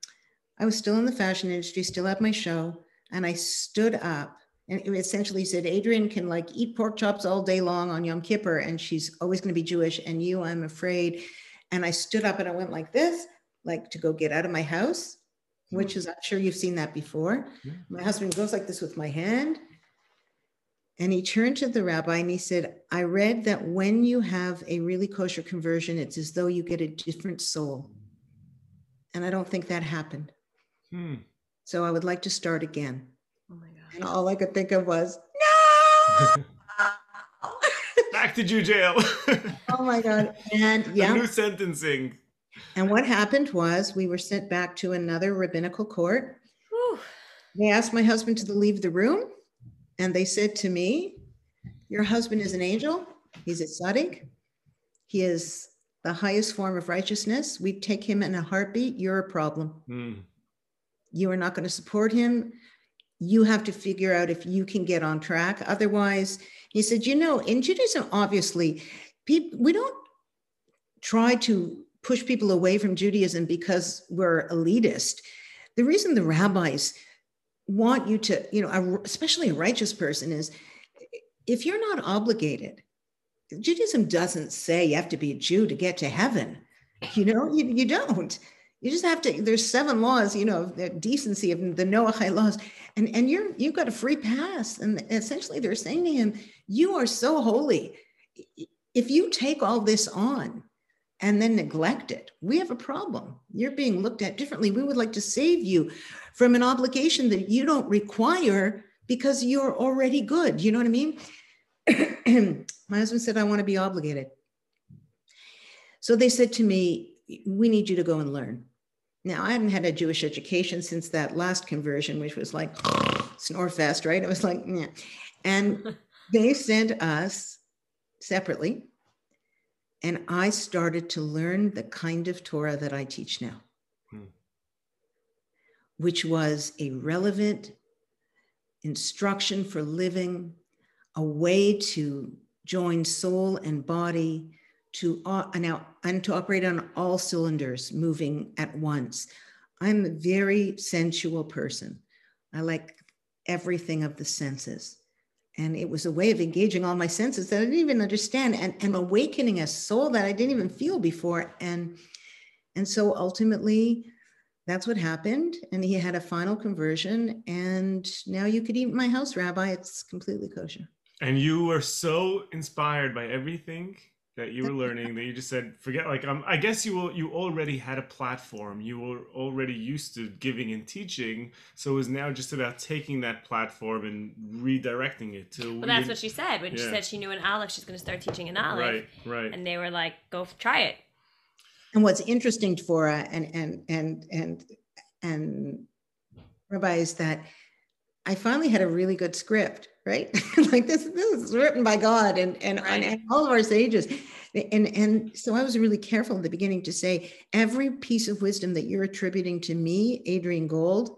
I was still in the fashion industry, still at my show, and I stood up and it essentially said Adrienne can like eat pork chops all day long on Yom Kippur, and she's always going to be Jewish. And you, I'm afraid. And I stood up and I went like this, like to go get out of my house, which hmm. is I'm sure you've seen that before. Yeah. My husband goes like this with my hand. And he turned to the rabbi and he said, I read that when you have a really kosher conversion, it's as though you get a different soul. And I don't think that happened. Hmm. So I would like to start again. Oh my and all I could think of was, no. Back to Jew jail. oh my God. And yeah. new sentencing. And what happened was we were sent back to another rabbinical court. Whew. They asked my husband to leave the room. And they said to me, Your husband is an angel. He's a tzaddik. He is the highest form of righteousness. We take him in a heartbeat. You're a problem. Mm. You are not going to support him you have to figure out if you can get on track. Otherwise, he said, you know, in Judaism, obviously, people, we don't try to push people away from Judaism because we're elitist. The reason the rabbis want you to, you know, especially a righteous person, is if you're not obligated, Judaism doesn't say you have to be a Jew to get to heaven. You know, you, you don't. You just have to. There's seven laws, you know, the decency of the Noahide laws, and and you're you've got a free pass. And essentially, they're saying to him, "You are so holy. If you take all this on and then neglect it, we have a problem. You're being looked at differently. We would like to save you from an obligation that you don't require because you're already good. You know what I mean?" My husband said, "I want to be obligated." So they said to me, we need you to go and learn. Now, I hadn't had a Jewish education since that last conversion, which was like snorefest, right? It was like, yeah. And they sent us separately. And I started to learn the kind of Torah that I teach now, hmm. which was a relevant instruction for living, a way to join soul and body, to uh, now and to operate on all cylinders moving at once. I'm a very sensual person. I like everything of the senses. And it was a way of engaging all my senses that I didn't even understand and, and awakening a soul that I didn't even feel before. And, and so ultimately, that's what happened. And he had a final conversion. And now you could eat my house, Rabbi. It's completely kosher. And you were so inspired by everything that you were learning that you just said forget like um, i guess you will, you already had a platform. You were already used to giving and teaching. So it was now just about taking that platform and redirecting it to well that's what she said when yeah. she said she knew an aleph she's going to start teaching an aleph right right. And they were like go try it. And what's interesting for and and and and and rabbi is that i finally had a really good script right? like this, this is written by God and and, right. all of our sages. And and so I was really careful in the beginning to say every piece of wisdom that you're attributing to me, Adrienne Gold,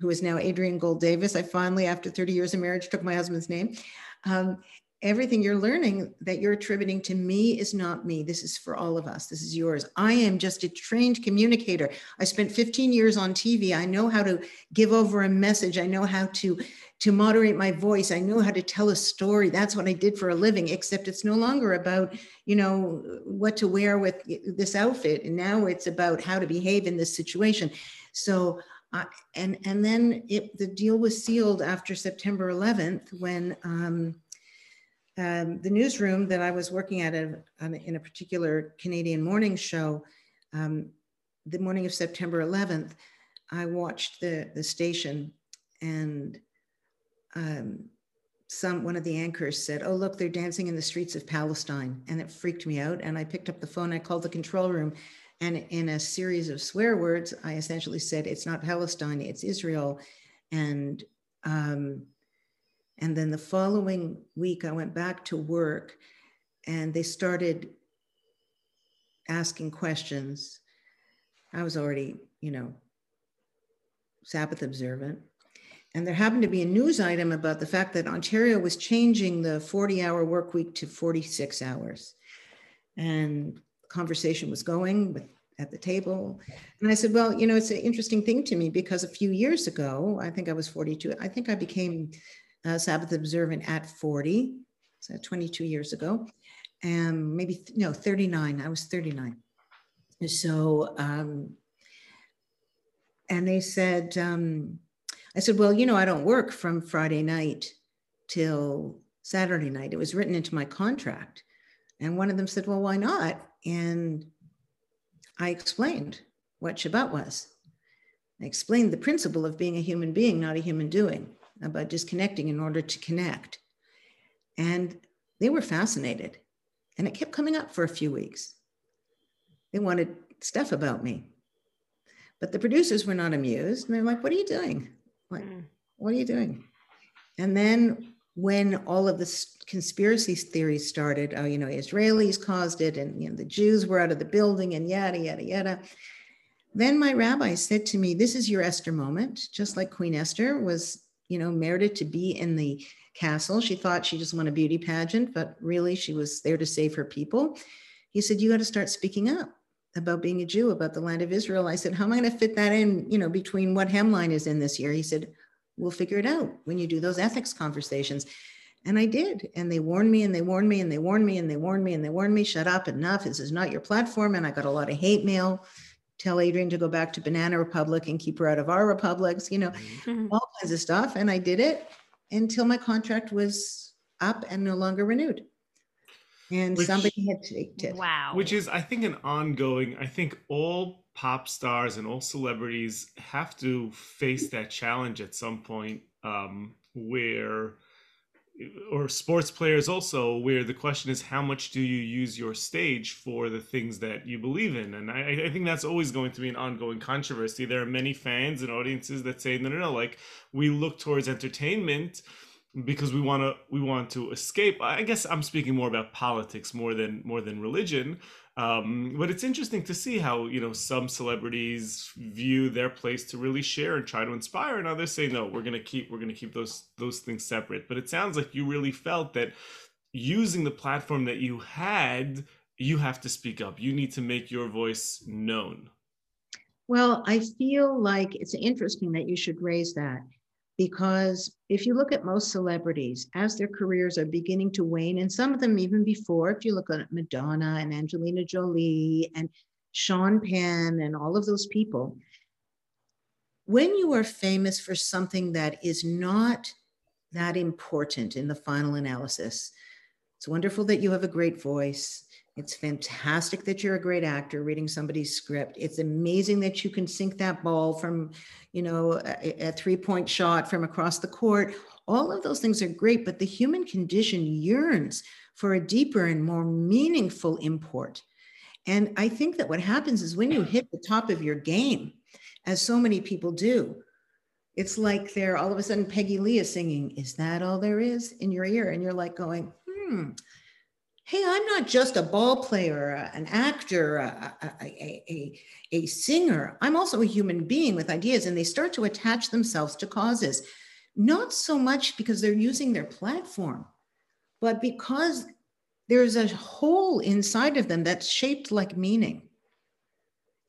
who is now Adrienne Gold Davis. I finally, after 30 years of marriage, took my husband's name. Um, everything you're learning that you're attributing to me is not me. This is for all of us. This is yours. I am just a trained communicator. I spent 15 years on TV. I know how to give over a message. I know how to to moderate my voice. I know how to tell a story. That's what I did for a living, except it's no longer about, you know, what to wear with this outfit. And now it's about how to behave in this situation. So uh, and and then it, the deal was sealed after September 11th when um, um, the newsroom that I was working at a, in a particular Canadian morning show, um, the morning of September 11th, I watched the, the station and um, some one of the anchors said, "Oh, look, they're dancing in the streets of Palestine," and it freaked me out. And I picked up the phone. I called the control room, and in a series of swear words, I essentially said, "It's not Palestine, it's Israel," and um, and then the following week, I went back to work and they started asking questions. I was already, you know, Sabbath observant. And there happened to be a news item about the fact that Ontario was changing the 40 hour work week to 46 hours. And conversation was going with, at the table. And I said, well, you know, it's an interesting thing to me because a few years ago, I think I was 42, I think I became Sabbath observant at 40, so 22 years ago, and maybe, no, 39. I was 39. So, um, and they said, um, I said, well, you know, I don't work from Friday night till Saturday night. It was written into my contract. And one of them said, well, why not? And I explained what Shabbat was. I explained the principle of being a human being, not a human doing about disconnecting in order to connect. And they were fascinated. And it kept coming up for a few weeks. They wanted stuff about me. But the producers were not amused. And they're like, what are you doing? Like, mm. what are you doing? And then when all of the conspiracy theories started, oh, you know, Israelis caused it and you know, the Jews were out of the building and yada, yada, yada. Then my rabbi said to me, This is your Esther moment, just like Queen Esther was you know, merited to be in the castle. She thought she just won a beauty pageant, but really she was there to save her people. He said, You got to start speaking up about being a Jew, about the land of Israel. I said, How am I going to fit that in, you know, between what hemline is in this year? He said, We'll figure it out when you do those ethics conversations. And I did. And they warned me and they warned me and they warned me and they warned me and they warned me, shut up, enough. This is not your platform. And I got a lot of hate mail tell Adrienne to go back to Banana Republic and keep her out of our republics, you know, mm-hmm. all kinds of stuff. And I did it until my contract was up and no longer renewed. And which, somebody had taked it. Wow. Which is, I think, an ongoing, I think all pop stars and all celebrities have to face that challenge at some point um, where or sports players also where the question is how much do you use your stage for the things that you believe in and I, I, think that's always going to be an ongoing controversy there are many fans and audiences that say no no no like we look towards entertainment because we want to we want to escape i guess i'm speaking more about politics more than more than religion um, but it's interesting to see how you know some celebrities view their place to really share and try to inspire, and others say no, we're gonna keep we're gonna keep those those things separate. But it sounds like you really felt that using the platform that you had, you have to speak up. You need to make your voice known. Well, I feel like it's interesting that you should raise that because if you look at most celebrities as their careers are beginning to wane and some of them even before if you look at madonna and angelina jolie and sean penn and all of those people when you are famous for something that is not that important in the final analysis it's wonderful that you have a great voice it's fantastic that you're a great actor reading somebody's script. It's amazing that you can sink that ball from, you know, a, a three point shot from across the court. All of those things are great, but the human condition yearns for a deeper and more meaningful import. And I think that what happens is when you hit the top of your game, as so many people do, it's like they're all of a sudden Peggy Lee is singing, Is that all there is in your ear? And you're like going, Hmm, hey, I'm not just a ball player, an actor, a, a, a, a, singer. I'm also a human being with ideas. And they start to attach themselves to causes, not so much because they're using their platform, but because there's a hole inside of them that's shaped like meaning.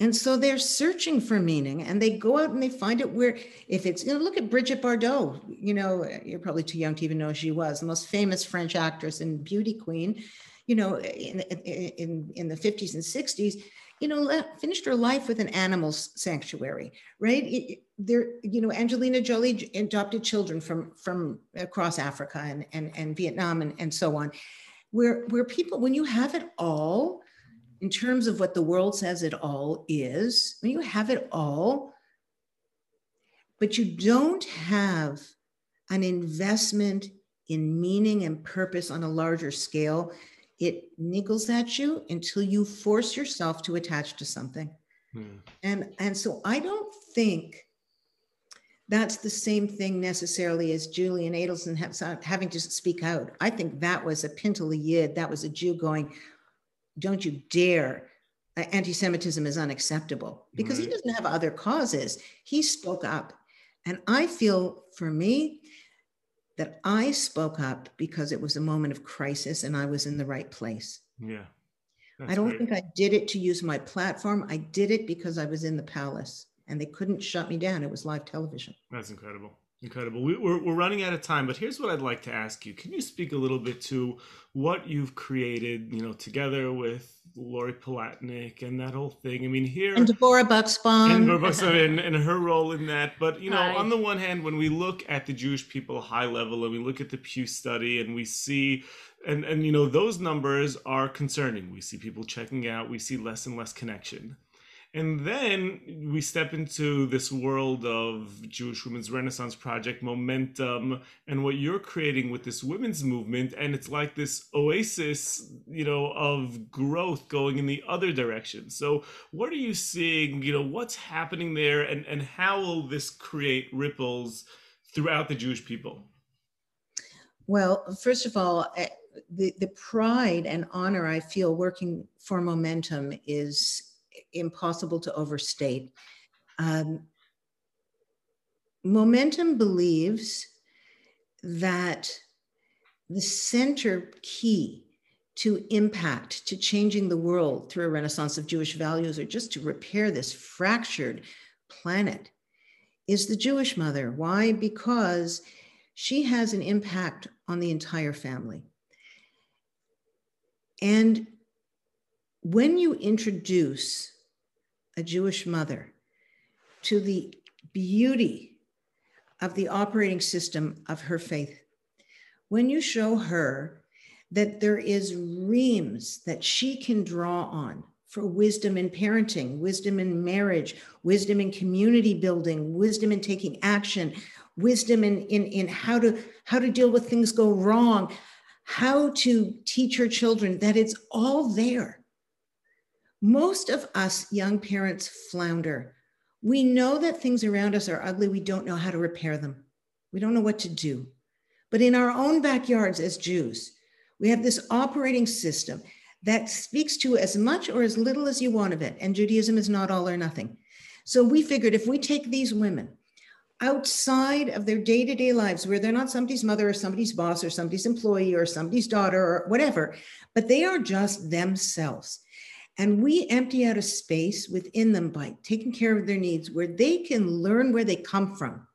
And so they're searching for meaning and they go out and they find it where, if it's, you know, look at Brigitte Bardot, you know, you're probably too young to even know she was, the most famous French actress and beauty queen, you know, in, in, in the 50s and 60s, you know, finished her life with an animal sanctuary, right? there, you know, Angelina Jolie adopted children from, from across Africa and, and, and Vietnam and, and so on, where, where people, when you have it all, in terms of what the world says it all is, when you have it all, but you don't have an investment in meaning and purpose on a larger scale, it niggles at you until you force yourself to attach to something. Hmm. And, and so I don't think that's the same thing necessarily as Julian Adelson having to speak out. I think that was a Pintele Yid, that was a Jew going, don't you dare uh, anti-semitism is unacceptable. Because right. he doesn't have other causes. He spoke up. And i feel for me that i spoke up because it was a moment of crisis and i was in the right place. Yeah. I don't great. think i did it to use my platform. I did it because i was in the palace and they couldn't shut me down. It was live television. That's incredible Incredible. We, are we're running out of time, but here's what I'd like to ask you. Can you speak a little bit to what you've created, you know, together with Lori Palatnik and that whole thing? I mean, here and Deborah Buxbaum and, Deborah Buxbaum and, and, her role in that. But you know, Hi. on the one hand, when we look at the Jewish people high level and we look at the Pew study and we see and and you know those numbers are concerning. We see people checking out. We see less and less connection. And then we step into this world of Jewish Women's Renaissance Project, momentum, and what you're creating with this women's movement. And it's like this oasis, you know, of growth going in the other direction. So, what are you seeing? You know, what's happening there, and, and how will this create ripples throughout the Jewish people? Well, first of all, eh, the, the pride and honor I feel working for momentum is impossible to overstate. Um, momentum believes that the center key to impact, to changing the world through a renaissance of Jewish values, or just to repair this fractured planet, is the Jewish mother. Why? Because she has an impact on the entire family. And when you introduce a Jewish mother, to the beauty of the operating system of her faith. When you show her that there is reams that she can draw on for wisdom in parenting, wisdom in marriage, wisdom in community building, wisdom in taking action, wisdom in, in, in how to how to deal with things go wrong, how to teach her children that it's all there most of us young parents flounder. We know that things around us are ugly. We don't know how to repair them. We don't know what to do. But in our own backyards as Jews, we have this operating system that speaks to as much or as little as you want of it. And Judaism is not all or nothing. So we figured if we take these women outside of their day to day lives, where they're not somebody's mother or somebody's boss or somebody's employee or somebody's daughter or whatever, but they are just themselves. And we empty out a space within them by taking care of their needs where they can learn where they come from,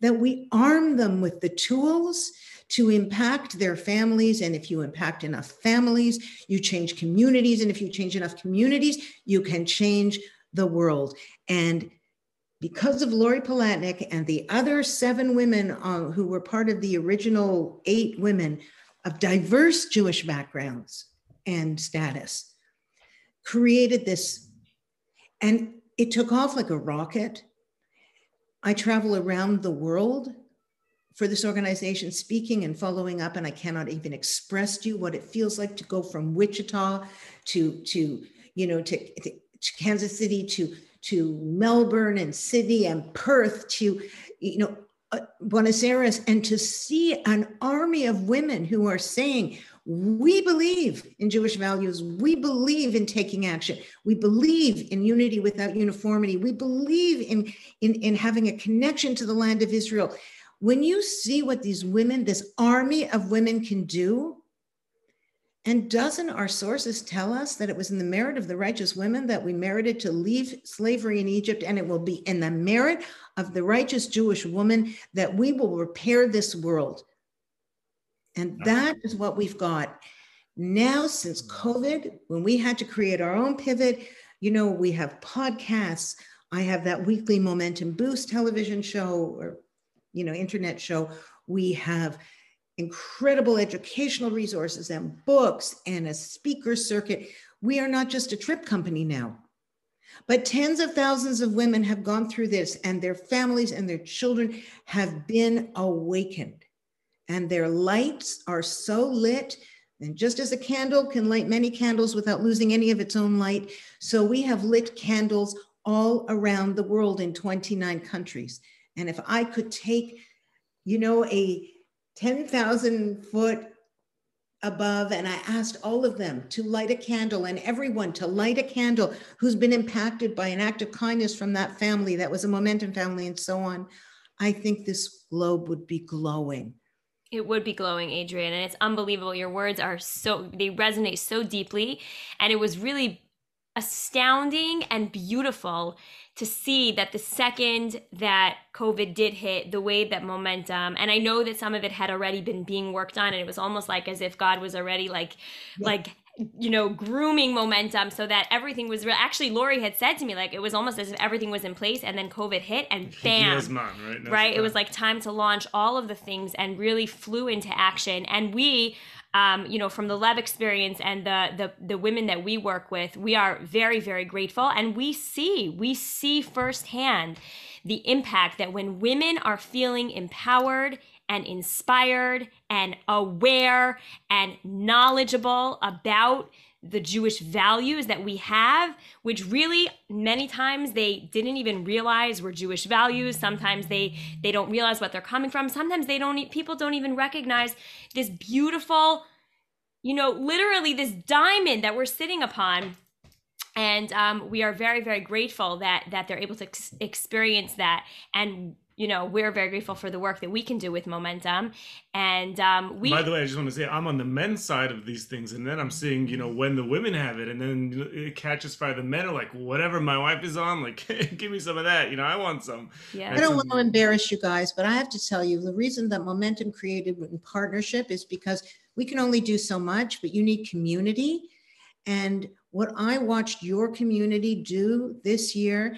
that we arm them with the tools to impact their families. And if you impact enough families, you change communities. And if you change enough communities, you can change the world. And because of Lori Palatnik and the other seven women uh, who were part of the original eight women of diverse Jewish backgrounds and status, created this, and it took off like a rocket. I travel around the world for this organization, speaking and following up, and I cannot even express to you what it feels like to go from Wichita to to you know to, to, Kansas City to to Melbourne and Sydney and Perth to you know uh, Buenos Aires and to see an army of women who are saying we believe in Jewish values. We believe in taking action. We believe in unity without uniformity. We believe in, in, in having a connection to the land of Israel. When you see what these women, this army of women can do, And doesn't our sources tell us that it was in the merit of the righteous women that we merited to leave slavery in Egypt? And it will be in the merit of the righteous Jewish woman that we will repair this world. And that is what we've got. Now, since mm. COVID, when we had to create our own pivot, you know, we have podcasts. I have that weekly Momentum Boost television show or, you know, internet show. We have incredible educational resources and books and a speaker circuit. We are not just a trip company now, but tens of thousands of women have gone through this, and their families and their children have been awakened. And their lights are so lit. And just as a candle can light many candles without losing any of its own light, so we have lit candles all around the world in 29 countries. And if I could take, you know, a 10,000 foot above, and I asked all of them to light a candle and everyone to light a candle who's been impacted by an act of kindness from that family that was a momentum family and so on. I think this globe would be glowing. It would be glowing, Adrienne. and it's unbelievable. Your words are so, they resonate so deeply. And it was really astounding and beautiful to see that the second that COVID did hit, the way that momentum, and I know that some of it had already been being worked on, and it was almost like as if God was already like, yeah. like, you know, grooming momentum so that everything was real. Actually, Lori had said to me, like, it was almost as if everything was in place, and then COVID hit, and bam, mom, right? right? It was like time to launch all of the things and really flew into action. And we, um, you know, from the Lev experience and the, the the women that we work with, we are very, very grateful, and we see we see firsthand the impact that when women are feeling empowered and inspired and aware and knowledgeable about the Jewish values that we have, which really many times they didn't even realize were Jewish values. Sometimes they they don't realize what they're coming from. Sometimes they don't people don't even recognize this beautiful, you know, literally this diamond that we're sitting upon. And um, we are very, very grateful that that they're able to ex- experience that and you know we're very grateful for the work that we can do with momentum. And um we by the way i just want to say i'm on the men's side of these things and then i'm seeing you know when the women have it and then it catches fire. The men are like whatever my wife is on like give me some of that you know i want some. Yeah. I don't want to embarrass you guys but i have to tell you the reason that momentum created in partnership is because we can only do so much but you need community. And what i watched your community do this year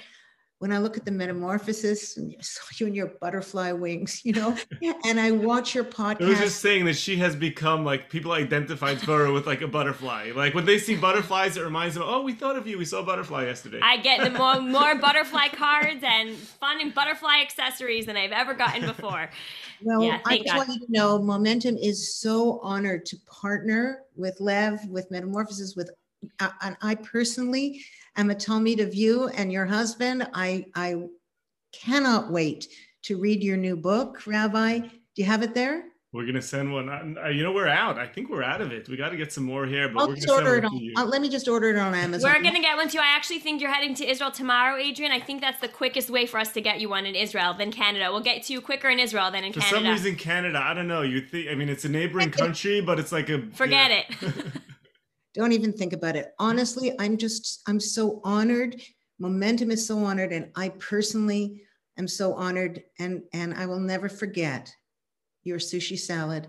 when I look at the metamorphosis and saw you and your butterfly wings, you know, and I watch your podcast. I was just saying that she has become like people identify her with like a butterfly. Like when they see butterflies, it reminds them, oh, we thought of you. We saw a butterfly yesterday. I get the more, more butterfly cards and fun and butterfly accessories than I've ever gotten before. Well, yeah, I just God. want you to know Momentum is so honored to partner with Lev, with Metamorphosis, with, uh, and I personally, am a Talmid of you and your husband. I, I cannot wait to read your new book, Rabbi. Do you have it there? We're gonna send one. Uh, you know, we're out. I think we're out of it. We got to get some more here, but I'll we're gonna order it on. Uh, let me just order it on Amazon. We're gonna get one too. I actually think you're heading to Israel tomorrow, Adrienne. I think that's the quickest way for us to get you one in Israel than Canada. We'll get to you quicker in Israel than in for Canada. For some reason, Canada. I don't know. You think? I mean, it's a neighboring country, but it's like a. Forget yeah. it. Don't even think about it. Honestly, I'm just, I'm so honored. Momentum is so honored. And I personally am so honored. And, and I will never forget your sushi salad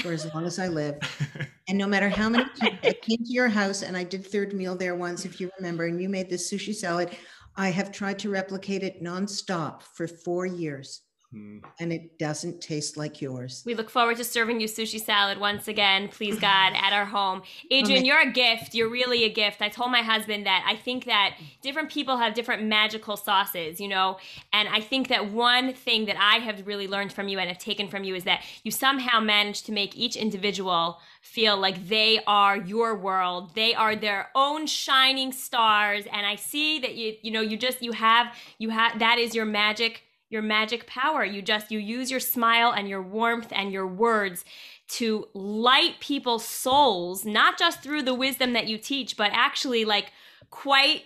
for as long as I live. And no matter how many times I came to your house and I did third meal there once, if you remember, and you made this sushi salad, I have tried to replicate it nonstop for four years. Mm. And it doesn't taste like yours. We look forward to serving you sushi salad once again, please God, at our home. Adrienne, you're a gift. You're really a gift. I told my husband that I think that different people have different magical sauces, you know? And I think that one thing that I have really learned from you and have taken from you is that you somehow manage to make each individual feel like they are your world. They are their own shining stars. And I see that you, you know, you just, you have, you have, that is your magic your magic power. You just you use your smile and your warmth and your words to light people's souls, not just through the wisdom that you teach, but actually like quite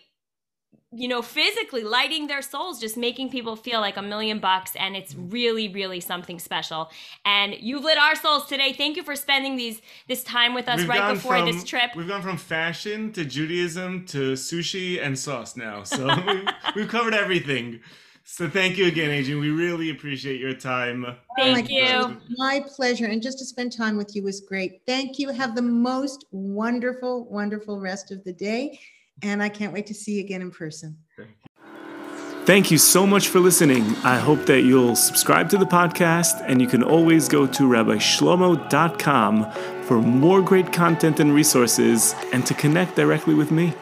you know, physically lighting their souls, just making people feel like a million bucks. And it's really, really something special. And you've lit our souls today. Thank you for spending these this time with us We've right before from- this trip. We've gone from fashion to Judaism to sushi and sauce now. So we've, we've covered everything. So thank you again, Adrienne. We really appreciate your time. Thank my you. My pleasure. And just to spend time with you was great. Thank you. Have the most wonderful, wonderful rest of the day. And I can't wait to see you again in person. Thank you so much for listening. I hope that you'll subscribe to the podcast, and you can always go to rabbishlomo.com for more great content and resources and to connect directly with me.